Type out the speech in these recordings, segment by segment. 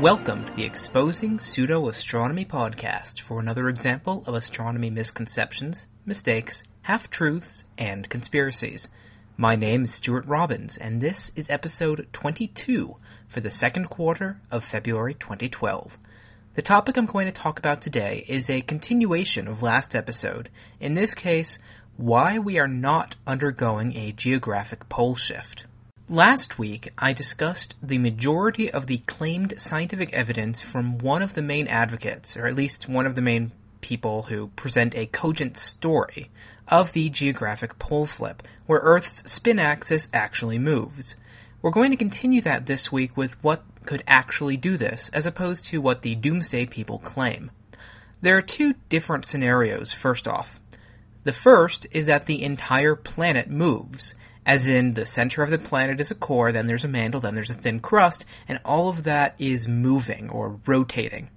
Welcome to the Exposing Pseudo Astronomy podcast for another example of astronomy misconceptions, mistakes, half truths, and conspiracies. My name is Stuart Robbins, and this is episode 22 for the second quarter of February 2012. The topic I'm going to talk about today is a continuation of last episode, in this case, why we are not undergoing a geographic pole shift. Last week, I discussed the majority of the claimed scientific evidence from one of the main advocates, or at least one of the main people who present a cogent story of the geographic pole flip, where Earth's spin axis actually moves. We're going to continue that this week with what could actually do this, as opposed to what the doomsday people claim. There are two different scenarios, first off. The first is that the entire planet moves, as in the center of the planet is a core, then there's a mantle, then there's a thin crust, and all of that is moving or rotating.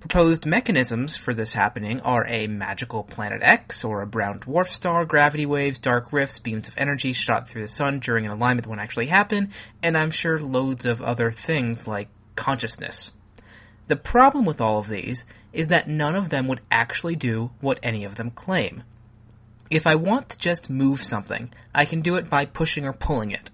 Proposed mechanisms for this happening are a magical planet X or a brown dwarf star, gravity waves, dark rifts, beams of energy shot through the sun during an alignment that won't actually happen, and I'm sure loads of other things like consciousness. The problem with all of these is that none of them would actually do what any of them claim. If I want to just move something, I can do it by pushing or pulling it.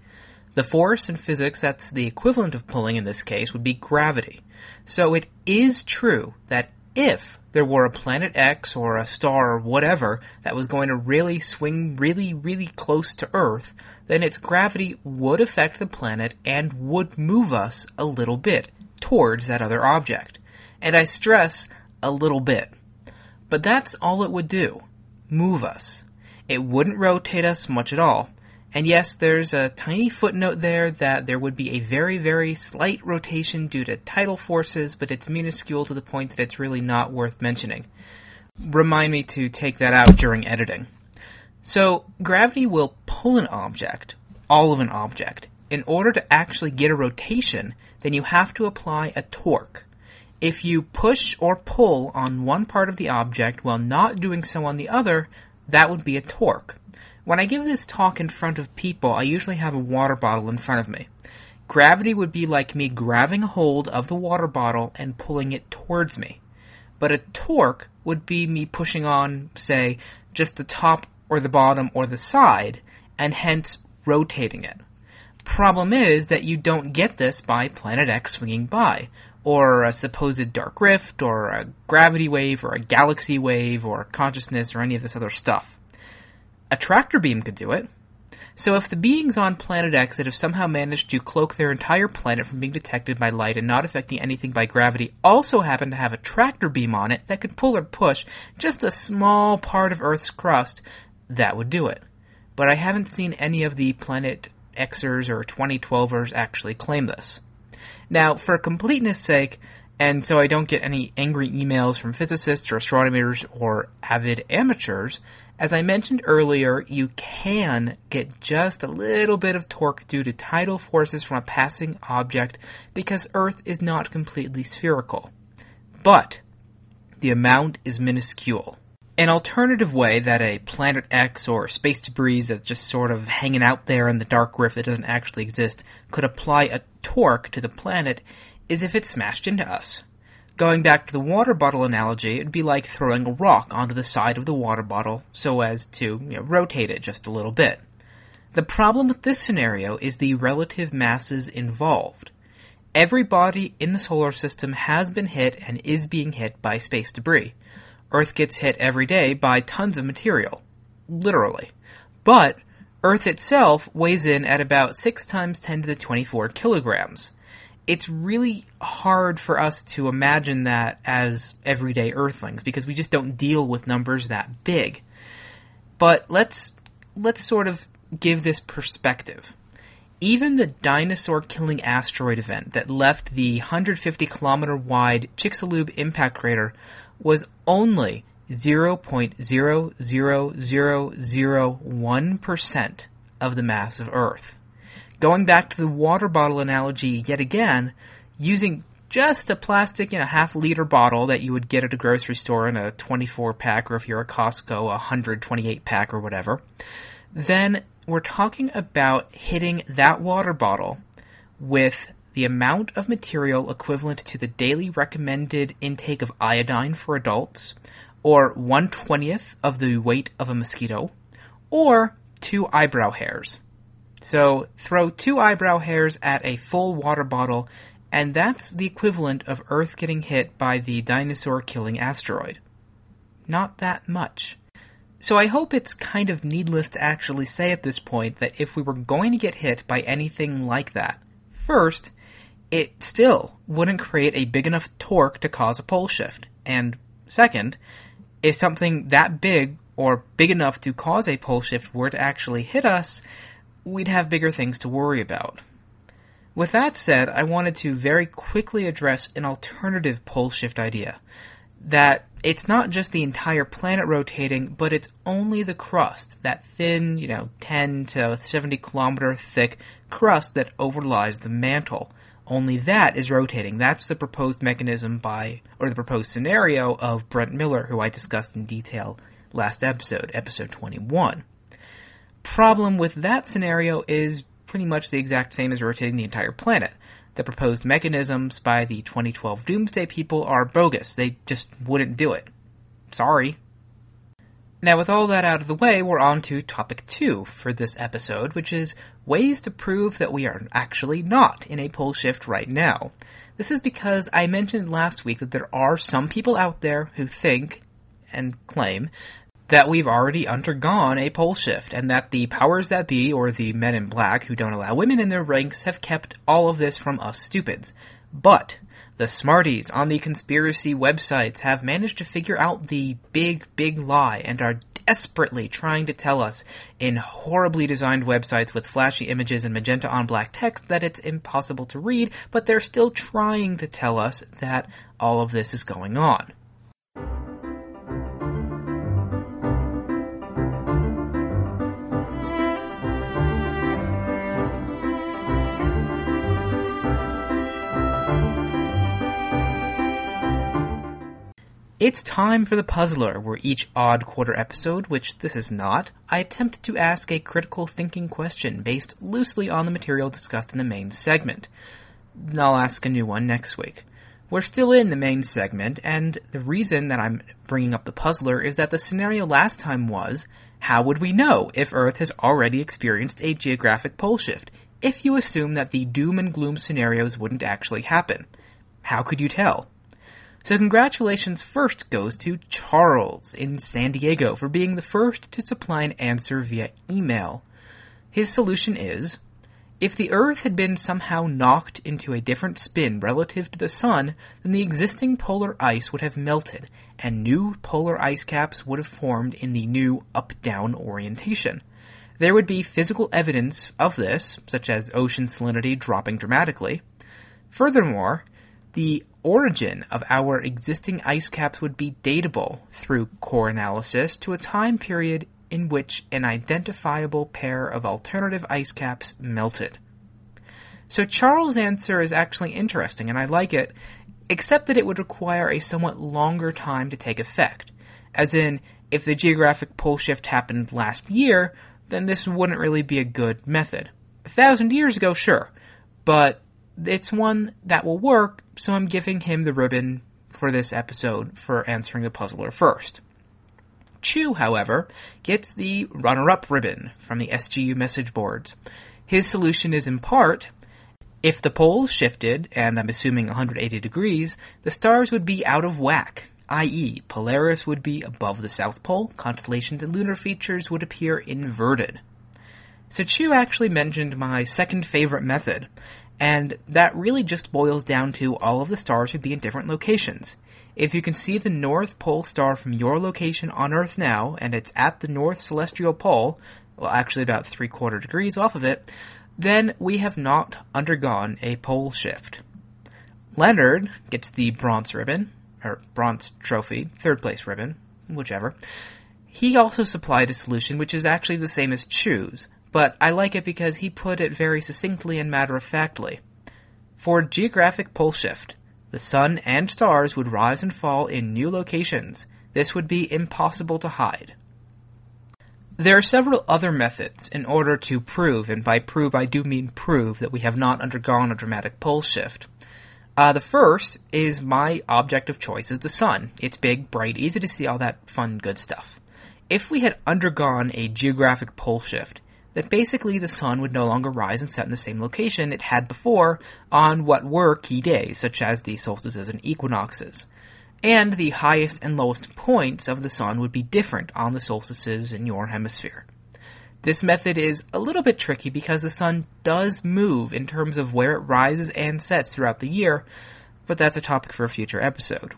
The force in physics that's the equivalent of pulling in this case would be gravity. So it is true that if there were a planet X or a star or whatever that was going to really swing really, really close to Earth, then its gravity would affect the planet and would move us a little bit towards that other object. And I stress a little bit. But that's all it would do move us. It wouldn't rotate us much at all. And yes, there's a tiny footnote there that there would be a very, very slight rotation due to tidal forces, but it's minuscule to the point that it's really not worth mentioning. Remind me to take that out during editing. So, gravity will pull an object, all of an object. In order to actually get a rotation, then you have to apply a torque. If you push or pull on one part of the object while not doing so on the other, that would be a torque. When I give this talk in front of people, I usually have a water bottle in front of me. Gravity would be like me grabbing hold of the water bottle and pulling it towards me. But a torque would be me pushing on, say, just the top or the bottom or the side, and hence rotating it. Problem is that you don't get this by Planet X swinging by, or a supposed dark rift, or a gravity wave, or a galaxy wave, or consciousness, or any of this other stuff. A tractor beam could do it. So if the beings on Planet X that have somehow managed to cloak their entire planet from being detected by light and not affecting anything by gravity also happen to have a tractor beam on it that could pull or push just a small part of Earth's crust, that would do it. But I haven't seen any of the Planet Xers or 2012ers actually claim this. Now, for completeness sake, and so I don't get any angry emails from physicists or astronomers or avid amateurs, as I mentioned earlier, you can get just a little bit of torque due to tidal forces from a passing object because Earth is not completely spherical. But the amount is minuscule. An alternative way that a planet X or space debris that's just sort of hanging out there in the dark rift that doesn't actually exist could apply a torque to the planet is if it smashed into us. Going back to the water bottle analogy, it'd be like throwing a rock onto the side of the water bottle so as to you know, rotate it just a little bit. The problem with this scenario is the relative masses involved. Every body in the solar system has been hit and is being hit by space debris. Earth gets hit every day by tons of material. Literally. But Earth itself weighs in at about 6 times 10 to the 24 kilograms. It's really hard for us to imagine that as everyday Earthlings because we just don't deal with numbers that big. But let's let's sort of give this perspective. Even the dinosaur killing asteroid event that left the 150 kilometer wide Chicxulub impact crater was only 0.00001% of the mass of Earth. Going back to the water bottle analogy yet again, using just a plastic, you know, half liter bottle that you would get at a grocery store in a 24 pack, or if you're a Costco, a 128 pack or whatever, then we're talking about hitting that water bottle with the amount of material equivalent to the daily recommended intake of iodine for adults, or 120th of the weight of a mosquito, or two eyebrow hairs. So throw two eyebrow hairs at a full water bottle, and that's the equivalent of Earth getting hit by the dinosaur killing asteroid. Not that much. So I hope it's kind of needless to actually say at this point that if we were going to get hit by anything like that, first, it still wouldn't create a big enough torque to cause a pole shift. And second, if something that big or big enough to cause a pole shift were to actually hit us, we'd have bigger things to worry about. With that said, I wanted to very quickly address an alternative pole shift idea. That it's not just the entire planet rotating, but it's only the crust, that thin, you know, 10 to 70 kilometer thick crust that overlies the mantle. Only that is rotating. That's the proposed mechanism by, or the proposed scenario of Brent Miller, who I discussed in detail last episode, episode 21. Problem with that scenario is pretty much the exact same as rotating the entire planet. The proposed mechanisms by the 2012 Doomsday people are bogus. They just wouldn't do it. Sorry. Now, with all that out of the way, we're on to topic two for this episode, which is ways to prove that we are actually not in a pole shift right now. This is because I mentioned last week that there are some people out there who think and claim that we've already undergone a pole shift and that the powers that be, or the men in black who don't allow women in their ranks, have kept all of this from us stupids. But the smarties on the conspiracy websites have managed to figure out the big, big lie and are desperately trying to tell us in horribly designed websites with flashy images and magenta on black text that it's impossible to read, but they're still trying to tell us that all of this is going on. It's time for the Puzzler, where each odd quarter episode, which this is not, I attempt to ask a critical thinking question based loosely on the material discussed in the main segment. I'll ask a new one next week. We're still in the main segment, and the reason that I'm bringing up the Puzzler is that the scenario last time was how would we know if Earth has already experienced a geographic pole shift, if you assume that the doom and gloom scenarios wouldn't actually happen? How could you tell? So congratulations first goes to Charles in San Diego for being the first to supply an answer via email. His solution is, if the Earth had been somehow knocked into a different spin relative to the Sun, then the existing polar ice would have melted, and new polar ice caps would have formed in the new up-down orientation. There would be physical evidence of this, such as ocean salinity dropping dramatically. Furthermore, the origin of our existing ice caps would be datable through core analysis to a time period in which an identifiable pair of alternative ice caps melted. So Charles' answer is actually interesting, and I like it, except that it would require a somewhat longer time to take effect. As in, if the geographic pole shift happened last year, then this wouldn't really be a good method. A thousand years ago, sure, but it's one that will work, so I'm giving him the ribbon for this episode for answering the puzzler first. Chu, however, gets the runner up ribbon from the SGU message boards. His solution is in part if the poles shifted, and I'm assuming 180 degrees, the stars would be out of whack, i.e., Polaris would be above the South Pole, constellations and lunar features would appear inverted. So Chu actually mentioned my second favorite method, and that really just boils down to all of the stars would be in different locations. If you can see the North Pole star from your location on Earth now, and it's at the North Celestial Pole, well, actually about three quarter degrees off of it, then we have not undergone a pole shift. Leonard gets the bronze ribbon, or bronze trophy, third place ribbon, whichever. He also supplied a solution which is actually the same as Chu's, but I like it because he put it very succinctly and matter of factly. For geographic pole shift, the sun and stars would rise and fall in new locations. This would be impossible to hide. There are several other methods in order to prove, and by prove I do mean prove, that we have not undergone a dramatic pole shift. Uh, the first is my object of choice is the sun. It's big, bright, easy to see all that fun, good stuff. If we had undergone a geographic pole shift, that basically the sun would no longer rise and set in the same location it had before on what were key days, such as the solstices and equinoxes. And the highest and lowest points of the sun would be different on the solstices in your hemisphere. This method is a little bit tricky because the sun does move in terms of where it rises and sets throughout the year, but that's a topic for a future episode.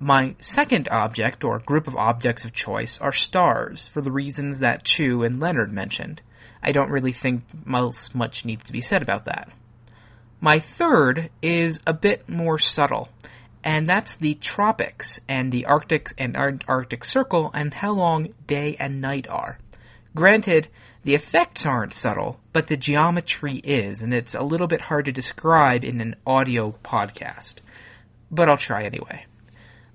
My second object, or group of objects of choice, are stars, for the reasons that Chu and Leonard mentioned. I don't really think much needs to be said about that. My third is a bit more subtle, and that's the tropics and the Arctic and Arctic Circle and how long day and night are. Granted, the effects aren't subtle, but the geometry is, and it's a little bit hard to describe in an audio podcast. But I'll try anyway.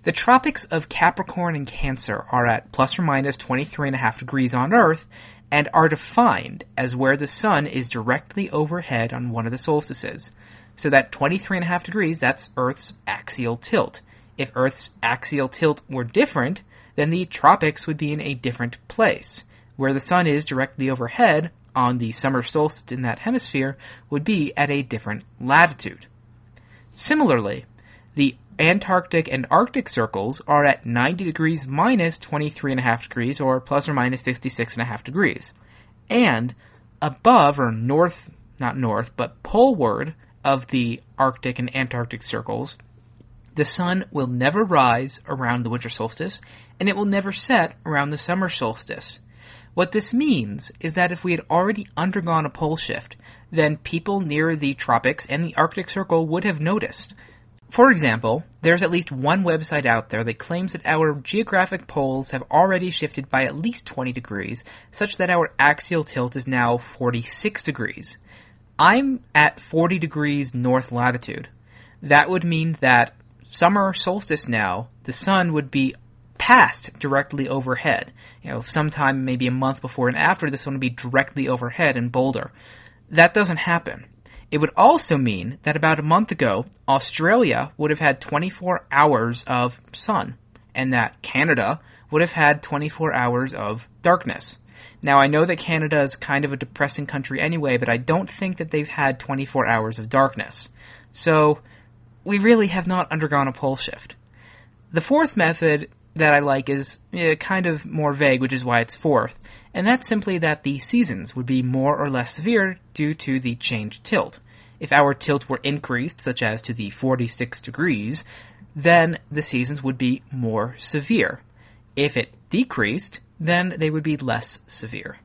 The tropics of Capricorn and Cancer are at plus or minus 23.5 degrees on Earth and are defined as where the sun is directly overhead on one of the solstices. So that 23.5 degrees, that's Earth's axial tilt. If Earth's axial tilt were different, then the tropics would be in a different place. Where the sun is directly overhead on the summer solstice in that hemisphere would be at a different latitude. Similarly, the Antarctic and Arctic circles are at 90 degrees minus 23.5 degrees, or plus or minus 66.5 degrees. And above, or north, not north, but poleward of the Arctic and Antarctic circles, the sun will never rise around the winter solstice, and it will never set around the summer solstice. What this means is that if we had already undergone a pole shift, then people near the tropics and the Arctic Circle would have noticed. For example, there's at least one website out there that claims that our geographic poles have already shifted by at least 20 degrees, such that our axial tilt is now 46 degrees. I'm at 40 degrees north latitude. That would mean that summer solstice now, the sun would be passed directly overhead. You know, sometime maybe a month before and after, the sun would be directly overhead in Boulder. That doesn't happen. It would also mean that about a month ago, Australia would have had 24 hours of sun, and that Canada would have had 24 hours of darkness. Now, I know that Canada is kind of a depressing country anyway, but I don't think that they've had 24 hours of darkness. So, we really have not undergone a pole shift. The fourth method that I like is eh, kind of more vague, which is why it's fourth, and that's simply that the seasons would be more or less severe due to the changed tilt. If our tilt were increased, such as to the 46 degrees, then the seasons would be more severe. If it decreased, then they would be less severe.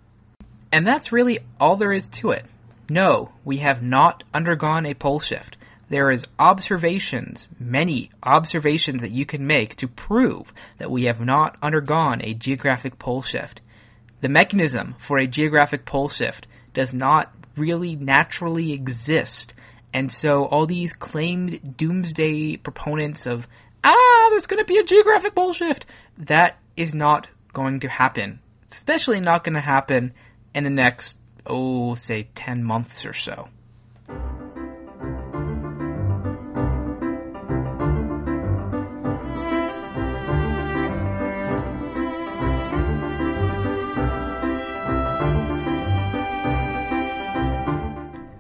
And that's really all there is to it. No, we have not undergone a pole shift. There is observations, many observations that you can make to prove that we have not undergone a geographic pole shift. The mechanism for a geographic pole shift does not really naturally exist. And so all these claimed doomsday proponents of, ah, there's going to be a geographic pole shift, that is not going to happen. Especially not going to happen in the next, oh, say 10 months or so.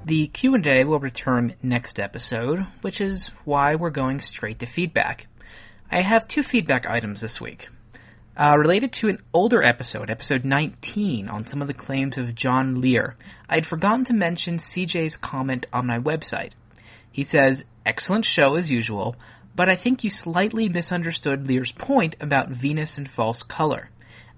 The Q&A will return next episode, which is why we're going straight to feedback. I have two feedback items this week. Uh, related to an older episode, episode 19, on some of the claims of John Lear, I'd forgotten to mention CJ's comment on my website. He says, Excellent show as usual, but I think you slightly misunderstood Lear's point about Venus in false color.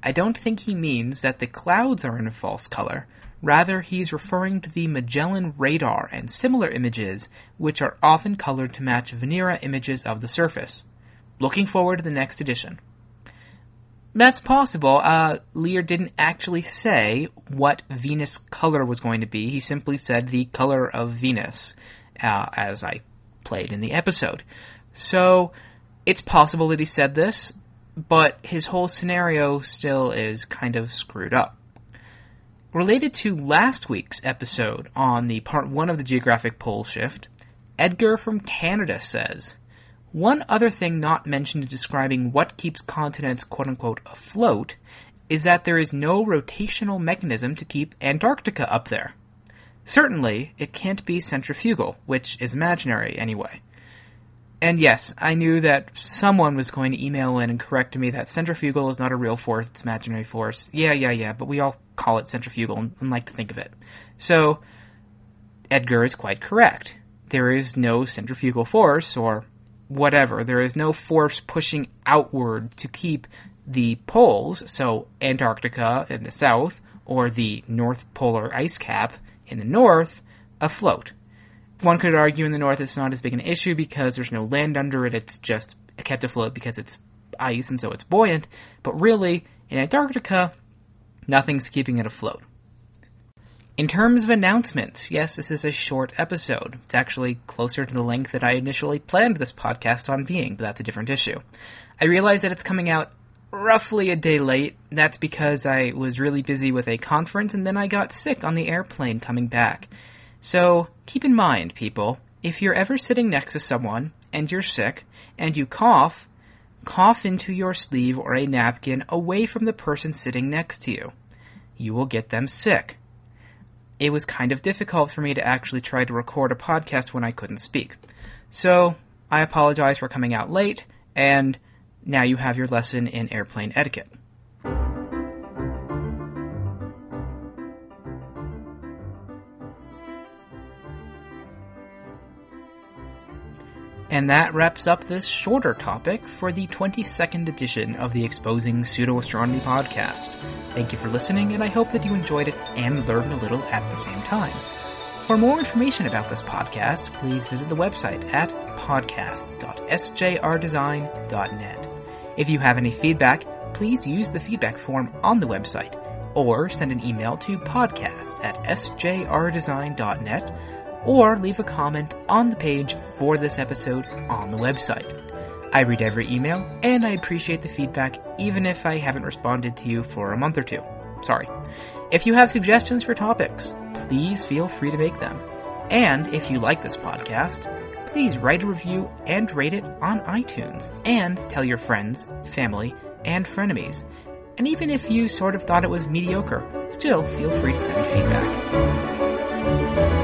I don't think he means that the clouds are in a false color, Rather, he's referring to the Magellan radar and similar images, which are often colored to match Venera images of the surface. Looking forward to the next edition. That's possible. Uh, Lear didn't actually say what Venus color was going to be. He simply said the color of Venus, uh, as I played in the episode. So, it's possible that he said this, but his whole scenario still is kind of screwed up. Related to last week's episode on the part one of the geographic pole shift, Edgar from Canada says, One other thing not mentioned in describing what keeps continents quote unquote afloat is that there is no rotational mechanism to keep Antarctica up there. Certainly, it can't be centrifugal, which is imaginary anyway. And yes, I knew that someone was going to email in and correct me that centrifugal is not a real force, it's imaginary force. Yeah, yeah, yeah, but we all call it centrifugal and, and like to think of it. So, Edgar is quite correct. There is no centrifugal force, or whatever. There is no force pushing outward to keep the poles, so Antarctica in the south, or the North Polar ice cap in the north, afloat. One could argue in the north it's not as big an issue because there's no land under it, it's just kept afloat because it's ice and so it's buoyant, but really, in Antarctica, nothing's keeping it afloat. In terms of announcements, yes, this is a short episode. It's actually closer to the length that I initially planned this podcast on being, but that's a different issue. I realize that it's coming out roughly a day late. That's because I was really busy with a conference and then I got sick on the airplane coming back. So keep in mind, people, if you're ever sitting next to someone and you're sick and you cough, cough into your sleeve or a napkin away from the person sitting next to you. You will get them sick. It was kind of difficult for me to actually try to record a podcast when I couldn't speak. So, I apologize for coming out late, and now you have your lesson in airplane etiquette. And that wraps up this shorter topic for the 22nd edition of the Exposing Pseudo-Astronomy podcast. Thank you for listening, and I hope that you enjoyed it and learned a little at the same time. For more information about this podcast, please visit the website at podcast.sjrdesign.net. If you have any feedback, please use the feedback form on the website, or send an email to podcast at sjrdesign.net or leave a comment on the page for this episode on the website. I read every email, and I appreciate the feedback even if I haven't responded to you for a month or two. Sorry. If you have suggestions for topics, please feel free to make them. And if you like this podcast, please write a review and rate it on iTunes, and tell your friends, family, and frenemies. And even if you sort of thought it was mediocre, still feel free to send feedback.